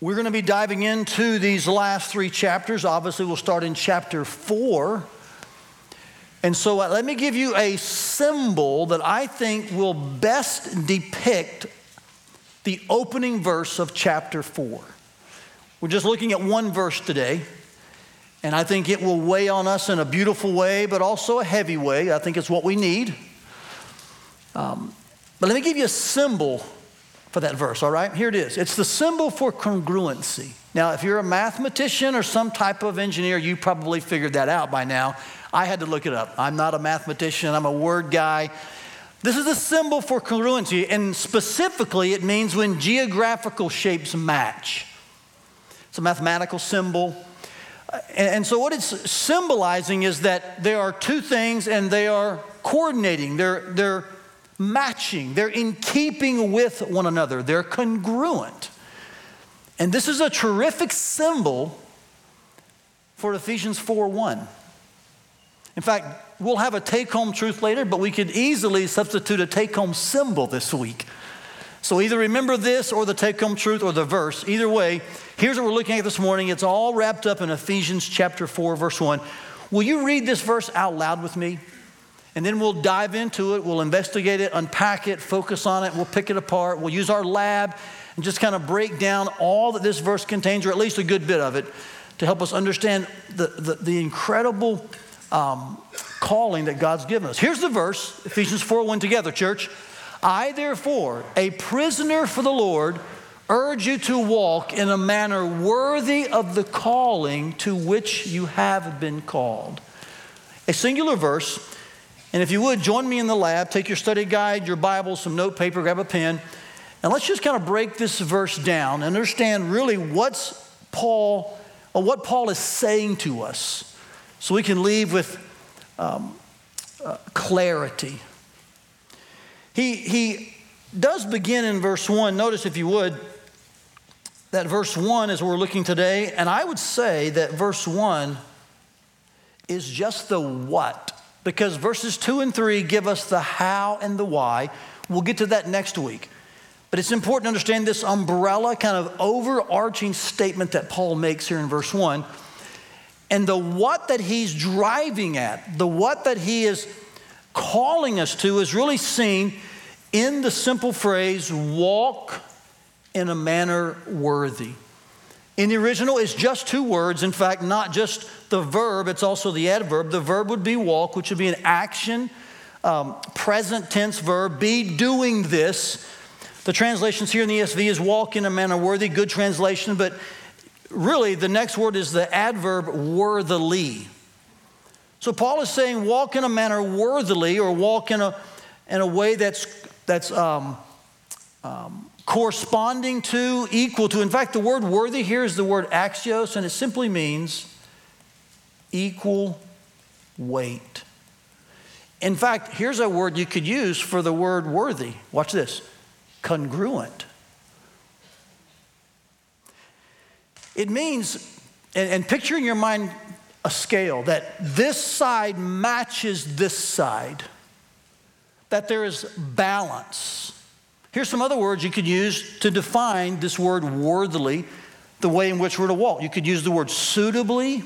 We're going to be diving into these last three chapters. Obviously, we'll start in chapter four. And so, uh, let me give you a symbol that I think will best depict the opening verse of chapter four. We're just looking at one verse today, and I think it will weigh on us in a beautiful way, but also a heavy way. I think it's what we need. Um, but let me give you a symbol for that verse, all right? Here it is. It's the symbol for congruency. Now, if you're a mathematician or some type of engineer, you probably figured that out by now. I had to look it up. I'm not a mathematician, I'm a word guy. This is a symbol for congruency, and specifically, it means when geographical shapes match. It's a mathematical symbol. And so, what it's symbolizing is that there are two things and they are coordinating, they're, they're matching, they're in keeping with one another, they're congruent. And this is a terrific symbol for Ephesians 4 1. In fact, we'll have a take home truth later, but we could easily substitute a take home symbol this week. So either remember this or the take home truth or the verse. Either way, here's what we're looking at this morning. It's all wrapped up in Ephesians chapter 4, verse 1. Will you read this verse out loud with me? And then we'll dive into it, we'll investigate it, unpack it, focus on it, we'll pick it apart, we'll use our lab and just kind of break down all that this verse contains, or at least a good bit of it, to help us understand the, the, the incredible um, calling that God's given us. Here's the verse, Ephesians 4 1 together, church. I, therefore, a prisoner for the Lord, urge you to walk in a manner worthy of the calling to which you have been called. A singular verse and if you would, join me in the lab, take your study guide, your Bible, some note paper, grab a pen, and let's just kind of break this verse down and understand really what's Paul, or what Paul is saying to us so we can leave with um, uh, clarity. He, he does begin in verse 1. Notice, if you would, that verse 1 is where we're looking today. And I would say that verse 1 is just the what because verses 2 and 3 give us the how and the why. We'll get to that next week. But it's important to understand this umbrella, kind of overarching statement that Paul makes here in verse 1. And the what that he's driving at, the what that he is calling us to, is really seen in the simple phrase walk in a manner worthy. In the original, it's just two words. In fact, not just the verb, it's also the adverb. The verb would be walk, which would be an action, um, present tense verb, be doing this. The translations here in the ESV is walk in a manner worthy, good translation, but really the next word is the adverb worthily. So Paul is saying walk in a manner worthily or walk in a, in a way that's, that's um, um, corresponding to, equal to. In fact, the word worthy here is the word axios, and it simply means equal weight. In fact, here's a word you could use for the word worthy. Watch this congruent. It means, and, and picture in your mind a scale that this side matches this side, that there is balance. Here's some other words you could use to define this word worthily, the way in which we're to walk. You could use the word suitably,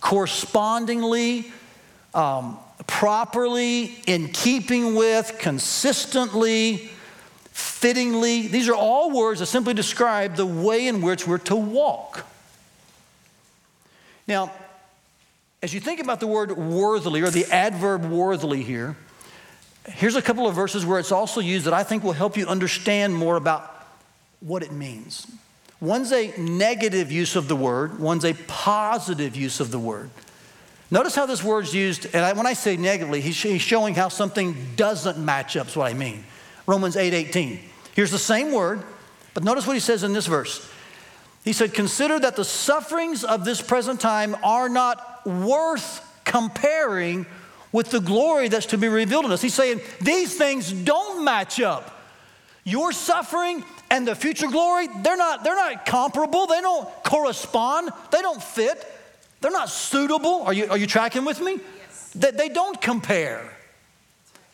correspondingly, um, properly, in keeping with, consistently, fittingly. These are all words that simply describe the way in which we're to walk. Now, as you think about the word worthily or the adverb worthily here, Here's a couple of verses where it's also used that I think will help you understand more about what it means. One's a negative use of the word, one's a positive use of the word. Notice how this word's used, and I, when I say negatively, he's, he's, showing how something doesn't match up, is what I mean. Romans 8 18. Here's the same word, but notice what he says in this verse. He said, Consider that the sufferings of this present time are not worth comparing with the glory that's to be revealed in us. He's saying these things don't match up. Your suffering and the future glory, they're not, they're not comparable. They don't correspond. They don't fit. They're not suitable. Are you, are you tracking with me? Yes. They, they don't compare.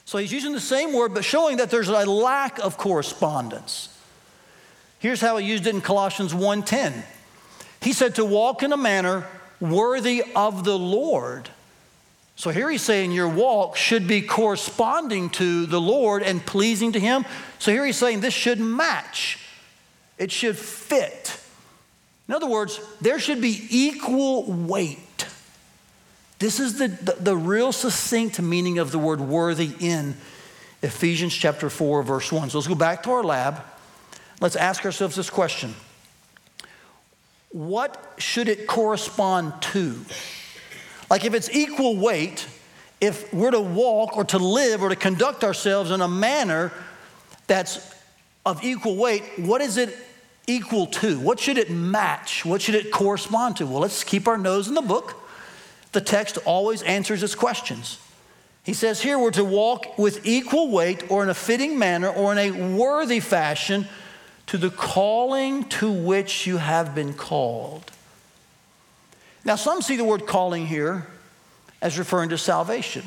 So he's using the same word, but showing that there's a lack of correspondence. Here's how he used it in Colossians 1:10. He said to walk in a manner worthy of the Lord. So here he's saying your walk should be corresponding to the Lord and pleasing to him. So here he's saying this should match. It should fit. In other words, there should be equal weight. This is the, the, the, real succinct meaning of the word worthy in Ephesians chapter 4, verse 1. So let's go back to our lab. Let's ask ourselves this question What should it correspond to? Like if it's equal weight, if we're to walk or to live or to conduct ourselves in a manner that's of equal weight, what is it equal to? What should it match? What should it correspond to? Well, let's keep our nose in the book. The text always answers its questions. He says here we're to walk with equal weight or in a fitting manner or in a worthy fashion to the calling to which you have been called. Now, some see the word calling here as referring to salvation.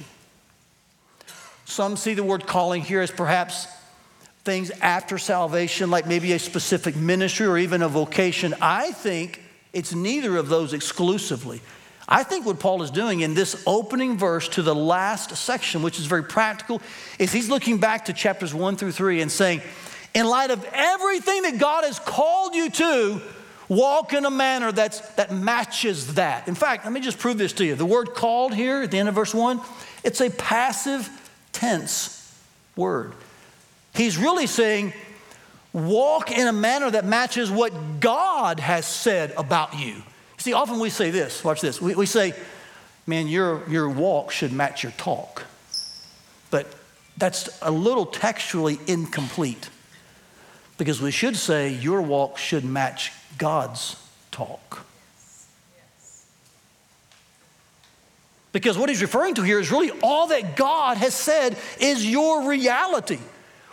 Some see the word calling here as perhaps things after salvation, like maybe a specific ministry or even a vocation. I think it's neither of those exclusively. I think what Paul is doing in this opening verse to the last section, which is very practical, is he's looking back to chapters one through three and saying, in light of everything that God has called you to, walk in a manner that's, that matches that. In fact, let me just prove this to you. The word called here at the end of verse one, it's a passive tense word. He's really saying, walk in a manner that matches what God has said about you. See, often we say this, watch this. We, we say, man, your, your walk should match your talk. But that's a little textually incomplete because we should say your walk should match God's talk. Because what he's referring to here is really all that God has said is your reality.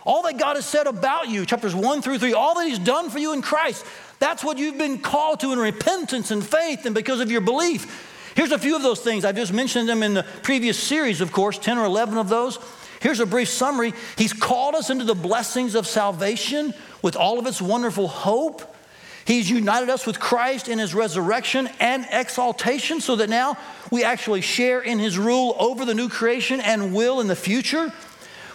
All that God has said about you, chapters one through three, all that He's done for you in Christ, that's what you've been called to in repentance and faith and because of your belief. Here's a few of those things. I've just mentioned them in the previous series, of course, 10 or 11 of those. Here's a brief summary He's called us into the blessings of salvation with all of its wonderful hope. He's united us with Christ in his resurrection and exaltation so that now we actually share in his rule over the new creation and will in the future.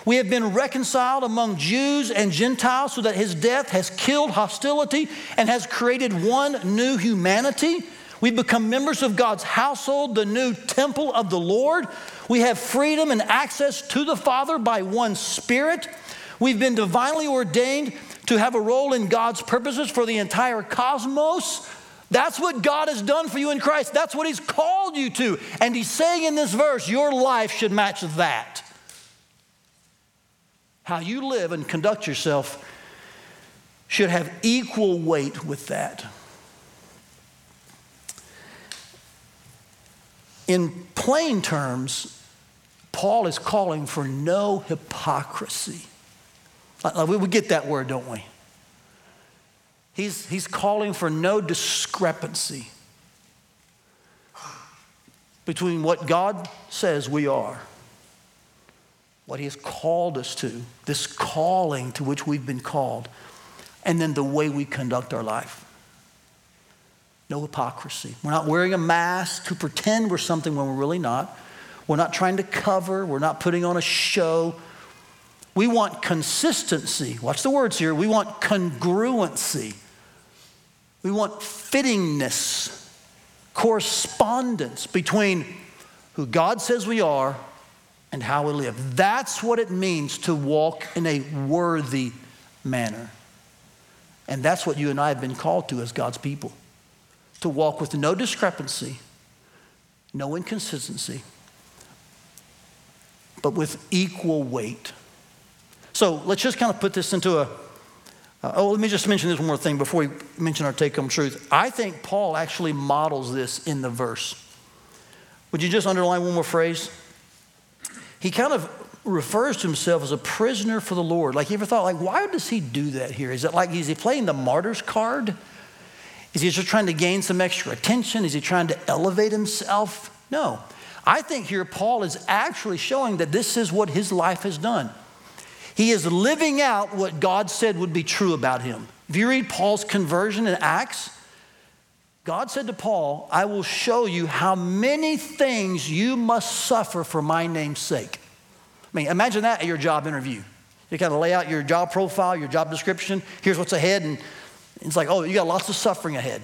We have been reconciled among Jews and Gentiles so that his death has killed hostility and has created one new humanity. We've become members of God's household, the new temple of the Lord. We have freedom and access to the Father by one Spirit. We've been divinely ordained to have a role in God's purposes for the entire cosmos. That's what God has done for you in Christ. That's what He's called you to. And He's saying in this verse, your life should match that. How you live and conduct yourself should have equal weight with that. In plain terms, Paul is calling for no hypocrisy. We get that word, don't we? He's, he's calling for no discrepancy between what God says we are what He has called us to, this calling to which we've been called, and then the way we conduct our life. No hypocrisy. We're not wearing a mask to pretend we're something when we're really not. We're not trying to cover, we're not putting on a show. We want consistency. Watch the words here. We want congruency. We want fittingness, correspondence between who God says we are and how we live. That's what it means to walk in a worthy manner. And that's what you and I have been called to as God's people to walk with no discrepancy, no inconsistency, but with equal weight. So let's just kind of put this into a. Uh, oh, let me just mention this one more thing before we mention our take home truth. I think Paul actually models this in the verse. Would you just underline one more phrase? he kind of refers to himself as a prisoner for the Lord. Like, you ever thought, like, why does he do that here? Is it like, is he playing the martyr's card? Is he just trying to gain some extra attention? Is he trying to elevate himself? No. I think here Paul is actually showing that this is what his life has done. He is living out what God said would be true about him. If you read Paul's conversion in Acts, God said to Paul, I will show you how many things you must suffer for my name's sake. I mean, imagine that at your job interview. You kind of lay out your job profile, your job description. Here's what's ahead. And it's like, oh, you got lots of suffering ahead.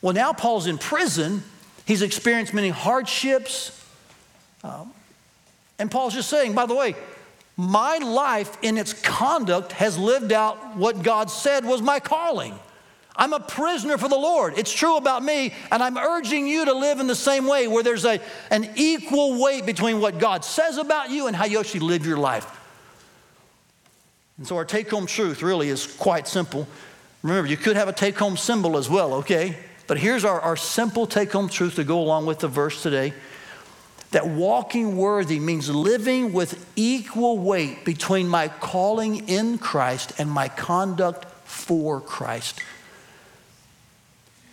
Well, now Paul's in prison. He's experienced many hardships. Um, and Paul's just saying, by the way, my life in its conduct has lived out what God said was my calling. I'm a prisoner for the Lord. It's true about me, and I'm urging you to live in the same way where there's a, an equal weight between what God says about you and how you actually live your life. And so, our take home truth really is quite simple. Remember, you could have a take home symbol as well, okay? But here's our, our simple take home truth to go along with the verse today that walking worthy means living with equal weight between my calling in Christ and my conduct for Christ.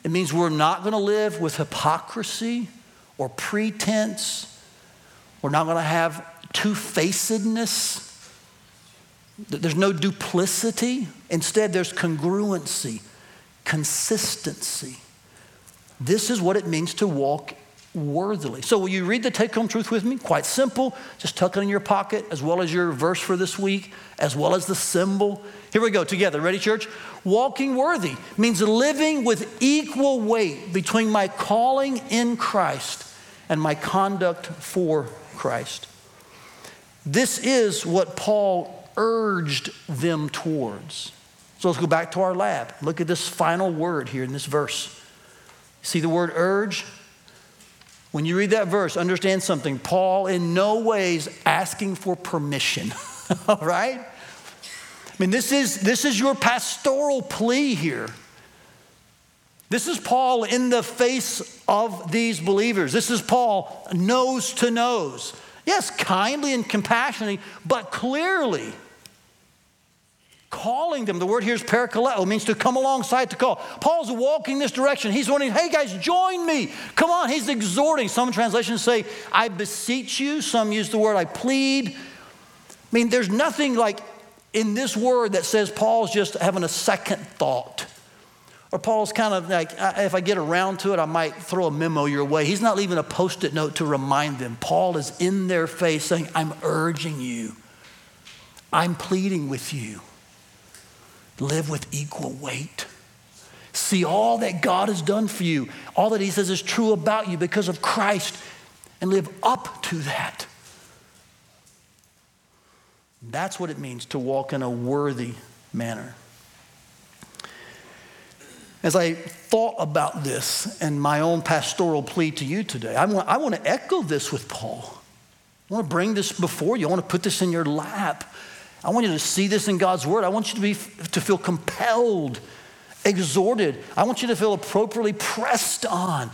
It means we're not going to live with hypocrisy or pretense. We're not going to have two facedness. There's no duplicity. Instead, there's congruency, consistency. This is what it means to walk worthily. So, will you read the take home truth with me? Quite simple. Just tuck it in your pocket, as well as your verse for this week, as well as the symbol. Here we go together. Ready, church? Walking worthy means living with equal weight between my calling in Christ and my conduct for Christ. This is what Paul urged them towards. So let's go back to our lab. Look at this final word here in this verse. See the word urge? When you read that verse, understand something. Paul, in no ways asking for permission, all right? I mean, this is, this is your pastoral plea here. This is Paul in the face of these believers. This is Paul nose to nose. Yes, kindly and compassionately, but clearly calling them. The word here is parakaleo, means to come alongside to call. Paul's walking this direction. He's wanting, hey guys, join me. Come on. He's exhorting. Some translations say, I beseech you. Some use the word I plead. I mean, there's nothing like in this word that says Paul's just having a second thought. Or Paul's kind of like, if I get around to it, I might throw a memo your way. He's not leaving a post it note to remind them. Paul is in their face saying, I'm urging you, I'm pleading with you live with equal weight. See all that God has done for you, all that He says is true about you because of Christ, and live up to that. That's what it means to walk in a worthy manner. As I thought about this and my own pastoral plea to you today, I want, I want to echo this with Paul. I want to bring this before you. I want to put this in your lap. I want you to see this in God's word. I want you to, be, to feel compelled, exhorted. I want you to feel appropriately pressed on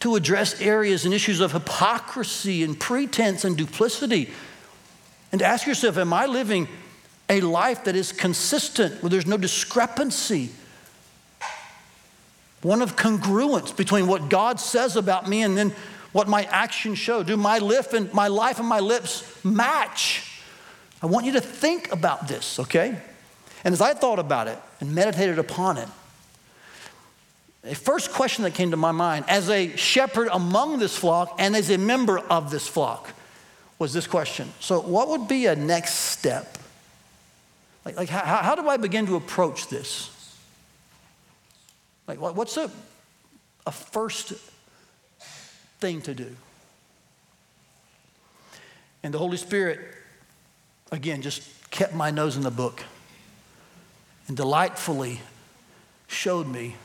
to address areas and issues of hypocrisy and pretense and duplicity. And to ask yourself, am I living a life that is consistent, where there's no discrepancy? One of congruence between what God says about me and then what my actions show. Do my, life and, my life and my lips match? I want you to think about this, okay? And as I thought about it and meditated upon it, a first question that came to my mind as a shepherd among this flock and as a member of this flock was this question. So, what would be a next step? Like, like how, how do I begin to approach this? Like, what's a, a first thing to do? And the Holy Spirit again, just kept my nose in the book and delightfully showed me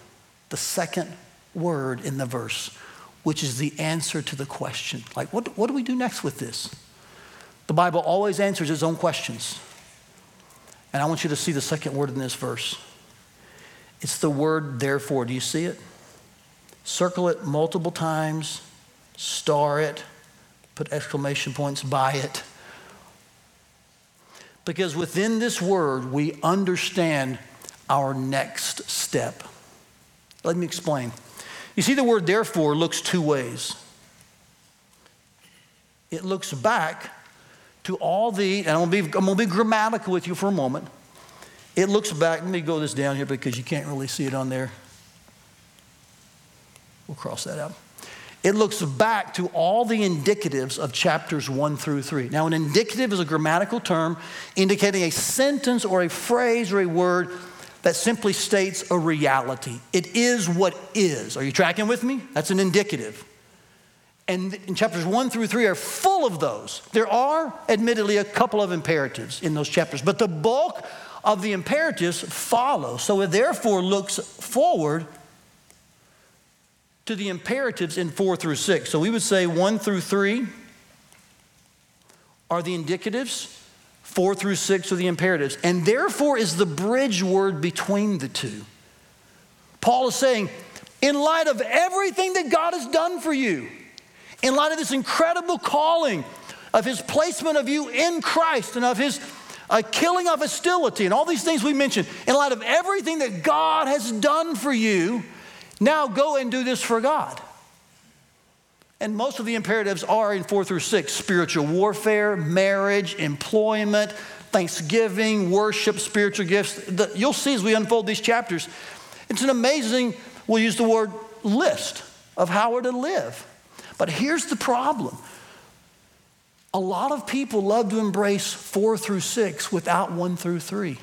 the second word in the verse, which is the answer to the question. Like, what, what do we do next with this? The Bible always answers its own questions. And I want you to see the second word in this verse. It's the word therefore. Do you see it? Circle it multiple times, star it, put exclamation points by it. Because within this word, we understand our next step. Let me explain. You see, the word therefore looks two ways. It looks back to all the, and I'm gonna be, I'm gonna be grammatical with you for a moment. It looks back, let me go this down here because you can't really see it on there. We'll cross that out. It looks back to all the indicatives of chapters one through three. Now, an indicative is a grammatical term indicating a sentence or a phrase or a word that simply states a reality. It is what is. Are you tracking with me? That's an indicative. And in chapters one through three are full of those. There are, admittedly, a couple of imperatives in those chapters, but the bulk of the imperatives follow. So it therefore looks forward to the imperatives in four through six. So we would say one through three are the indicatives, four through six are the imperatives, and therefore is the bridge word between the two. Paul is saying, in light of everything that God has done for you, in light of this incredible calling of his placement of you in Christ and of his uh, killing of hostility and all these things we mentioned, in light of everything that God has done for you, now go and do this for God. And most of the imperatives are in four through six spiritual warfare, marriage, employment, thanksgiving, worship, spiritual gifts. The, you'll see as we unfold these chapters, it's an amazing, we'll use the word list of how we're to live. But here's the problem a lot of people love to embrace four through six without one through three.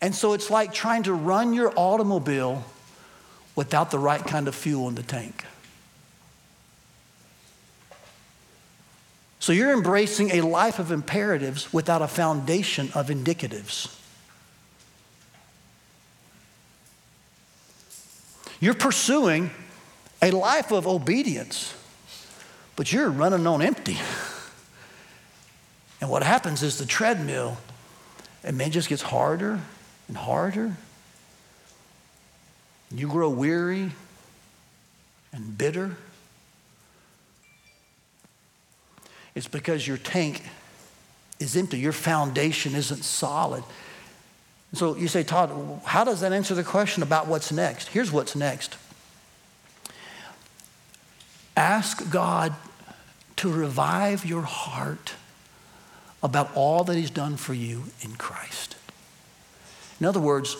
And so it's like trying to run your automobile without the right kind of fuel in the tank. So you're embracing a life of imperatives without a foundation of indicatives. You're pursuing a life of obedience, but you're running on empty. And what happens is the treadmill, and man, just gets harder and harder. You grow weary and bitter. It's because your tank is empty, your foundation isn't solid. So you say, Todd, how does that answer the question about what's next? Here's what's next ask God to revive your heart about all that He's done for you in Christ. In other words,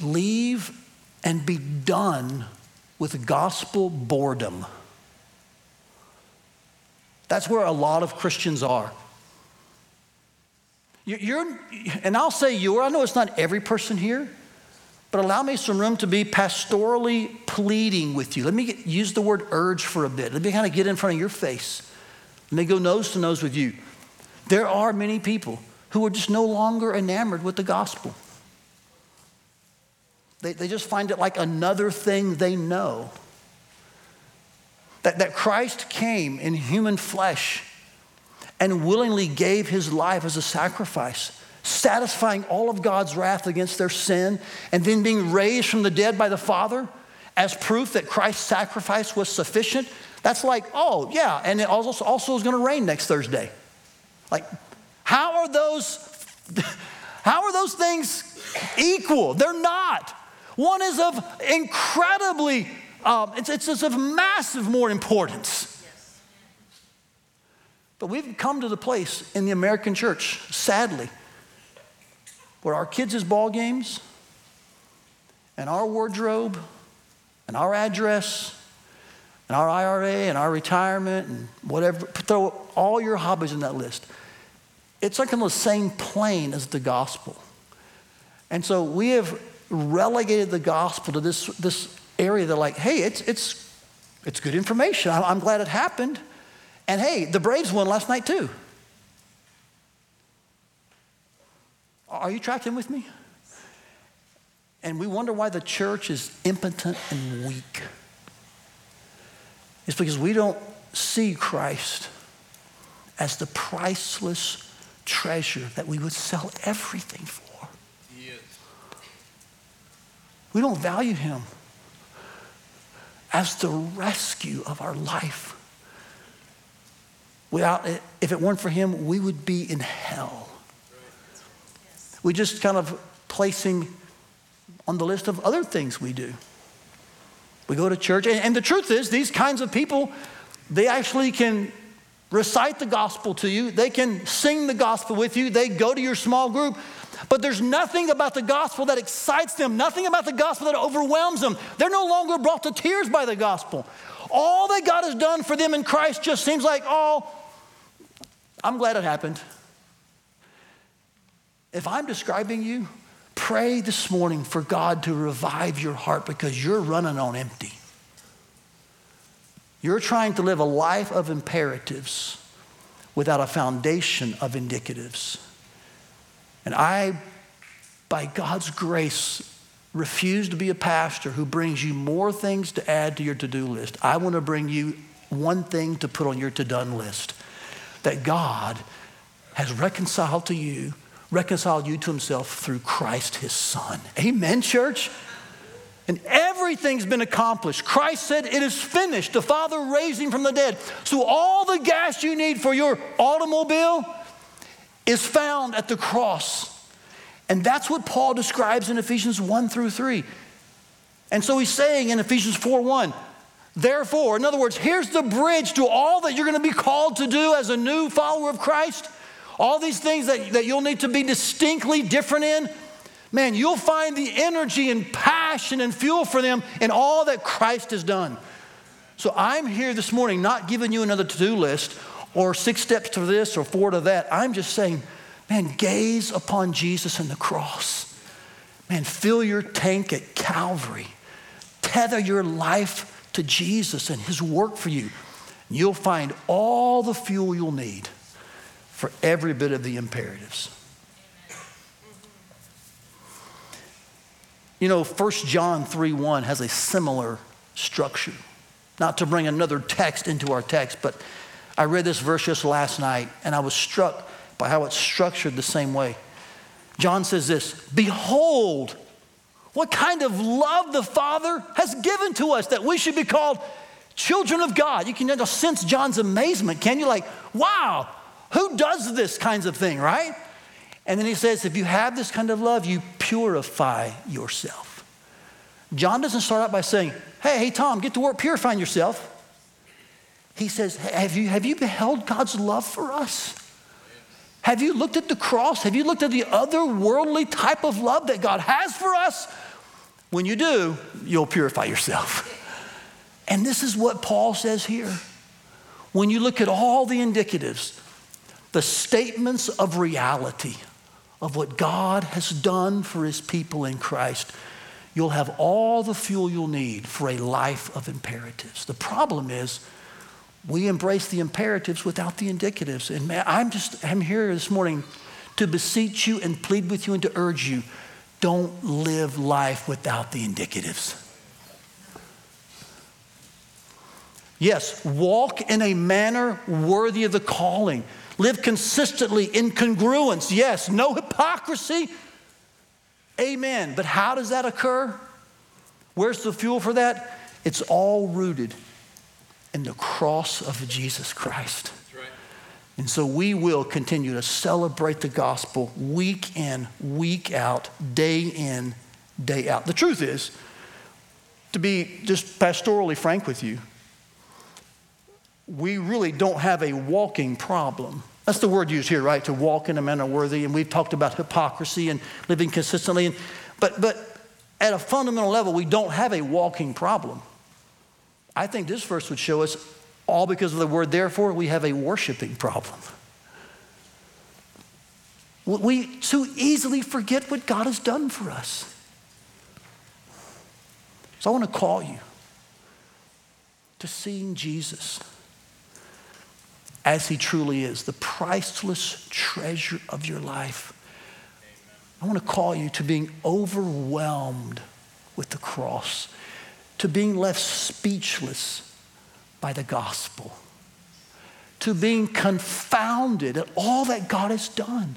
leave and be done with gospel boredom. That's where a lot of Christians are. You're, and I'll say you're, I know it's not every person here, but allow me some room to be pastorally pleading with you. Let me get, use the word urge for a bit. Let me kind of get in front of your face. Let me go nose to nose with you. There are many people who are just no longer enamored with the gospel. They, they just find it like another thing they know. That, that Christ came in human flesh and willingly gave his life as a sacrifice, satisfying all of God's wrath against their sin, and then being raised from the dead by the Father as proof that Christ's sacrifice was sufficient. That's like, oh, yeah, and it also, also is going to rain next Thursday. Like, how are those, how are those things equal? They're not. One is of incredibly, um, it's, it's of massive more importance. But we've come to the place in the American church, sadly, where our kids' ball games and our wardrobe and our address and our IRA and our retirement and whatever, throw all your hobbies in that list. It's like on the same plane as the gospel. And so we have relegated the gospel to this, this area that, like, hey, it's, it's, it's good information. I'm glad it happened. And hey, the Braves won last night too. Are you tracking with me? And we wonder why the church is impotent and weak. It's because we don't see Christ as the priceless treasure that we would sell everything for. We don't value him as the rescue of our life. Without, if it weren't for him, we would be in hell. We just kind of placing on the list of other things we do. We go to church, and, and the truth is, these kinds of people, they actually can recite the gospel to you, they can sing the gospel with you, they go to your small group. But there's nothing about the gospel that excites them, nothing about the gospel that overwhelms them. They're no longer brought to tears by the gospel. All that God has done for them in Christ just seems like, oh, I'm glad it happened. If I'm describing you, pray this morning for God to revive your heart because you're running on empty. You're trying to live a life of imperatives without a foundation of indicatives. And I, by God's grace, refuse to be a pastor who brings you more things to add to your to do list. I want to bring you one thing to put on your to done list that God has reconciled to you, reconciled you to himself through Christ his Son. Amen, church? And everything's been accomplished. Christ said, It is finished. The Father raised him from the dead. So, all the gas you need for your automobile is found at the cross. And that's what Paul describes in Ephesians 1 through 3. And so he's saying in Ephesians 4 1, therefore, in other words, here's the bridge to all that you're going to be called to do as a new follower of Christ. All these things that, that you'll need to be distinctly different in man, you'll find the energy and passion and fuel for them in all that Christ has done. So I'm here this morning not giving you another to do list or six steps to this or four to that. I'm just saying, man, gaze upon Jesus and the cross. Man, fill your tank at Calvary. Tether your life to Jesus and his work for you. You'll find all the fuel you'll need for every bit of the imperatives. You know, 1 John 3 1 has a similar structure. Not to bring another text into our text, but I read this verse just last night and I was struck by how it's structured the same way. John says this Behold, what kind of love the Father has given to us that we should be called children of God. You can sense John's amazement, can you? Like, wow, who does this kinds of thing, right? And then he says, if you have this kind of love, you purify yourself. John doesn't start out by saying, hey, hey, Tom, get to work purifying yourself. He says, have you, have you beheld God's love for us? Have you looked at the cross? Have you looked at the otherworldly type of love that God has for us? When you do, you'll purify yourself. And this is what Paul says here. When you look at all the indicatives, the statements of reality, of what God has done for his people in Christ, you'll have all the fuel you'll need for a life of imperatives. The problem is, we embrace the imperatives without the indicatives. And man, I'm just, I'm here this morning to beseech you and plead with you and to urge you don't live life without the indicatives. Yes, walk in a manner worthy of the calling. Live consistently in congruence. Yes, no hypocrisy. Amen. But how does that occur? Where's the fuel for that? It's all rooted in the cross of Jesus Christ. Right. And so we will continue to celebrate the gospel week in, week out, day in, day out. The truth is, to be just pastorally frank with you, we really don't have a walking problem. That's the word used here, right? To walk in a manner worthy. And we've talked about hypocrisy and living consistently. And, but, but at a fundamental level, we don't have a walking problem. I think this verse would show us all because of the word therefore, we have a worshiping problem. We too easily forget what God has done for us. So I want to call you to seeing Jesus as he truly is, the priceless treasure of your life. I want to call you to being overwhelmed with the cross, to being left speechless by the gospel, to being confounded at all that God has done,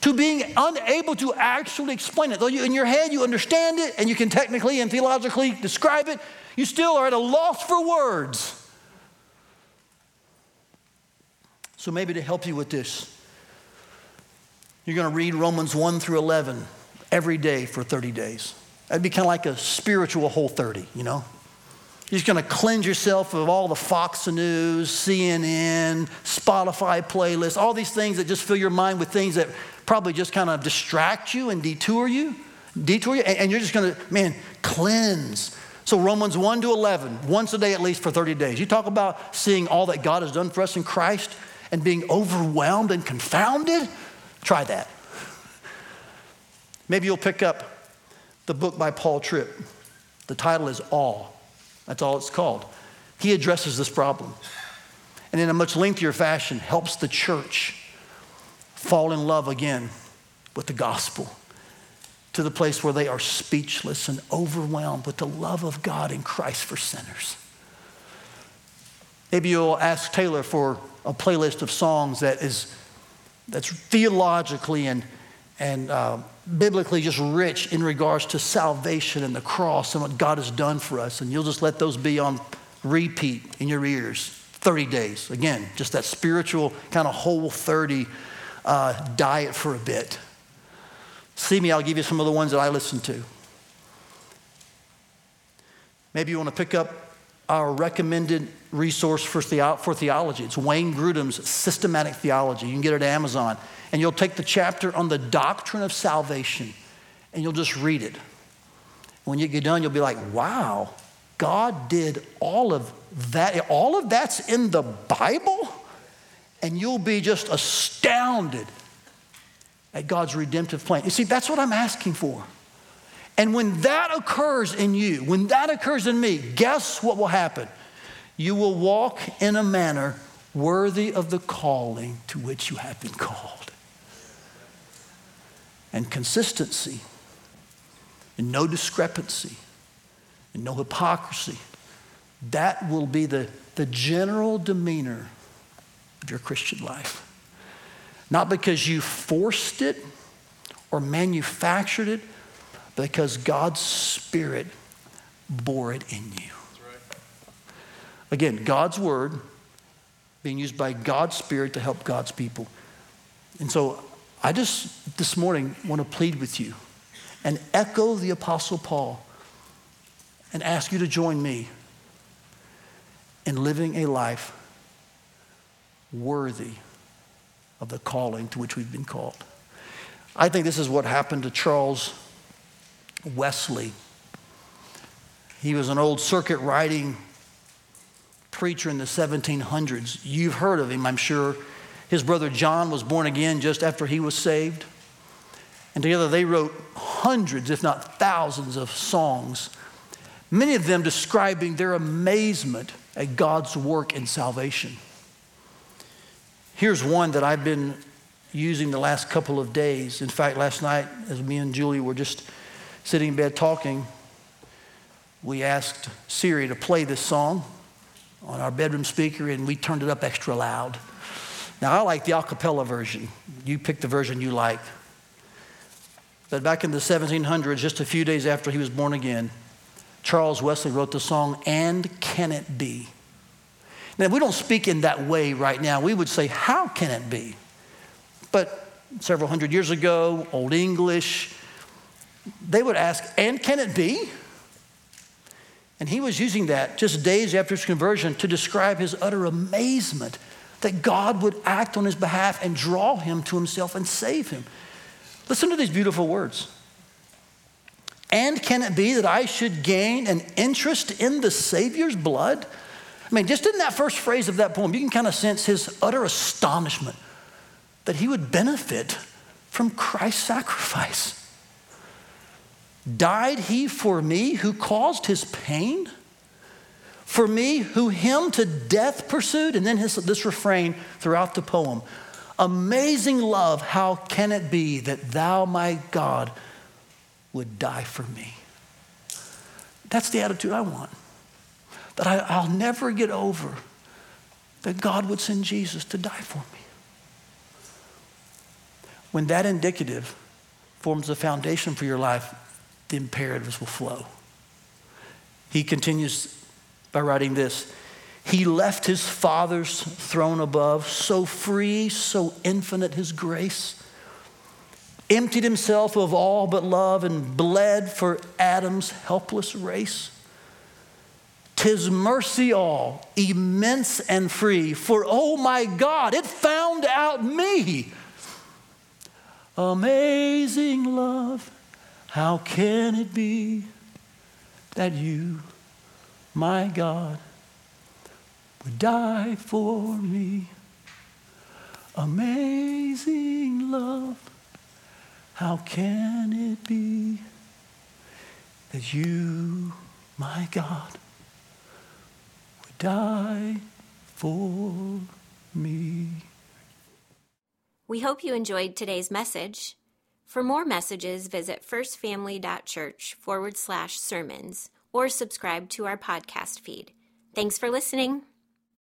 to being unable to actually explain it. Though you, in your head you understand it and you can technically and theologically describe it, you still are at a loss for words. So, maybe to help you with this, you're going to read Romans 1 through 11 every day for 30 days. That'd be kind of like a spiritual whole 30, you know? You're just going to cleanse yourself of all the Fox News, CNN, Spotify playlists, all these things that just fill your mind with things that probably just kind of distract you and detour you, detour you, and you're just going to, man, cleanse. So Romans 1 to 11, once a day at least for 30 days. You talk about seeing all that God has done for us in Christ and being overwhelmed and confounded. Try that. Maybe you'll pick up the book by Paul Tripp. The title is Awe. That's all it's called. He addresses this problem and in a much lengthier fashion helps the church fall in love again with the gospel to the place where they are speechless and overwhelmed with the love of God in Christ for sinners. Maybe you'll ask Taylor for a playlist of songs that is that's theologically and and uh, biblically just rich in regards to salvation and the cross and what God has done for us. And you'll just let those be on repeat in your ears 30 days. Again, just that spiritual kind of whole 30 uh, diet for a bit. See me, I'll give you some of the ones that I listen to. Maybe you want to pick up our recommended resource for, for theology. It's Wayne Grudem's Systematic Theology. You can get it at Amazon and you'll take the chapter on the doctrine of salvation and you'll just read it. When you get done, you'll be like, wow, God did all of that. All of that's in the Bible? And you'll be just astounded at God's redemptive plan. You see, that's what I'm asking for. And when that occurs in you, when that occurs in me, guess what will happen? You will walk in a manner worthy of the calling to which you have been called and consistency and no discrepancy and no hypocrisy. That will be the, the general demeanor of your Christian life. Not because you forced it or manufactured it, because God's Spirit bore it in you. Again, God's Word being used by God's Spirit to help God's people. And so I just this morning want to plead with you and echo the Apostle Paul and ask you to join me in living a life worthy of the calling to which we've been called. I think this is what happened to Charles Wesley. He was an old circuit riding preacher in the 1700s. You've heard of him, I'm sure. His brother John was born again just after he was saved. And together they wrote hundreds, if not thousands, of songs, many of them describing their amazement at God's work in salvation. Here's one that I've been using the last couple of days. In fact, last night, as me and Julie were just sitting in bed talking, we asked Siri to play this song on our bedroom speaker, and we turned it up extra loud. Now, I like the a cappella version. You pick the version you like. But back in the 1700s, just a few days after he was born again, Charles Wesley wrote the song, And Can It Be? Now, we don't speak in that way right now. We would say, How can it be? But several hundred years ago, Old English, they would ask, And can it be? And he was using that just days after his conversion to describe his utter amazement that God would act on his behalf and draw him to himself and save him. Listen to these beautiful words. And can it be that I should gain an interest in the Savior's blood? I mean, just in that first phrase of that poem, you can kind of sense his utter astonishment that he would benefit from Christ's sacrifice. Died he for me who caused his pain? For me, who him to death pursued, and then his, this refrain throughout the poem Amazing love, how can it be that thou, my God, would die for me? That's the attitude I want. That I, I'll never get over that God would send Jesus to die for me. When that indicative forms the foundation for your life, the imperatives will flow. He continues by writing this He left his Father's throne above, so free, so infinite his grace, emptied himself of all but love, and bled for Adam's helpless race. Tis mercy all, immense and free, for oh my God, it found out me. Amazing love, how can it be that you, my God, would die for me? Amazing love, how can it be that you, my God, would die for me? We hope you enjoyed today's message. For more messages, visit firstfamily.church forward slash sermons or subscribe to our podcast feed. Thanks for listening.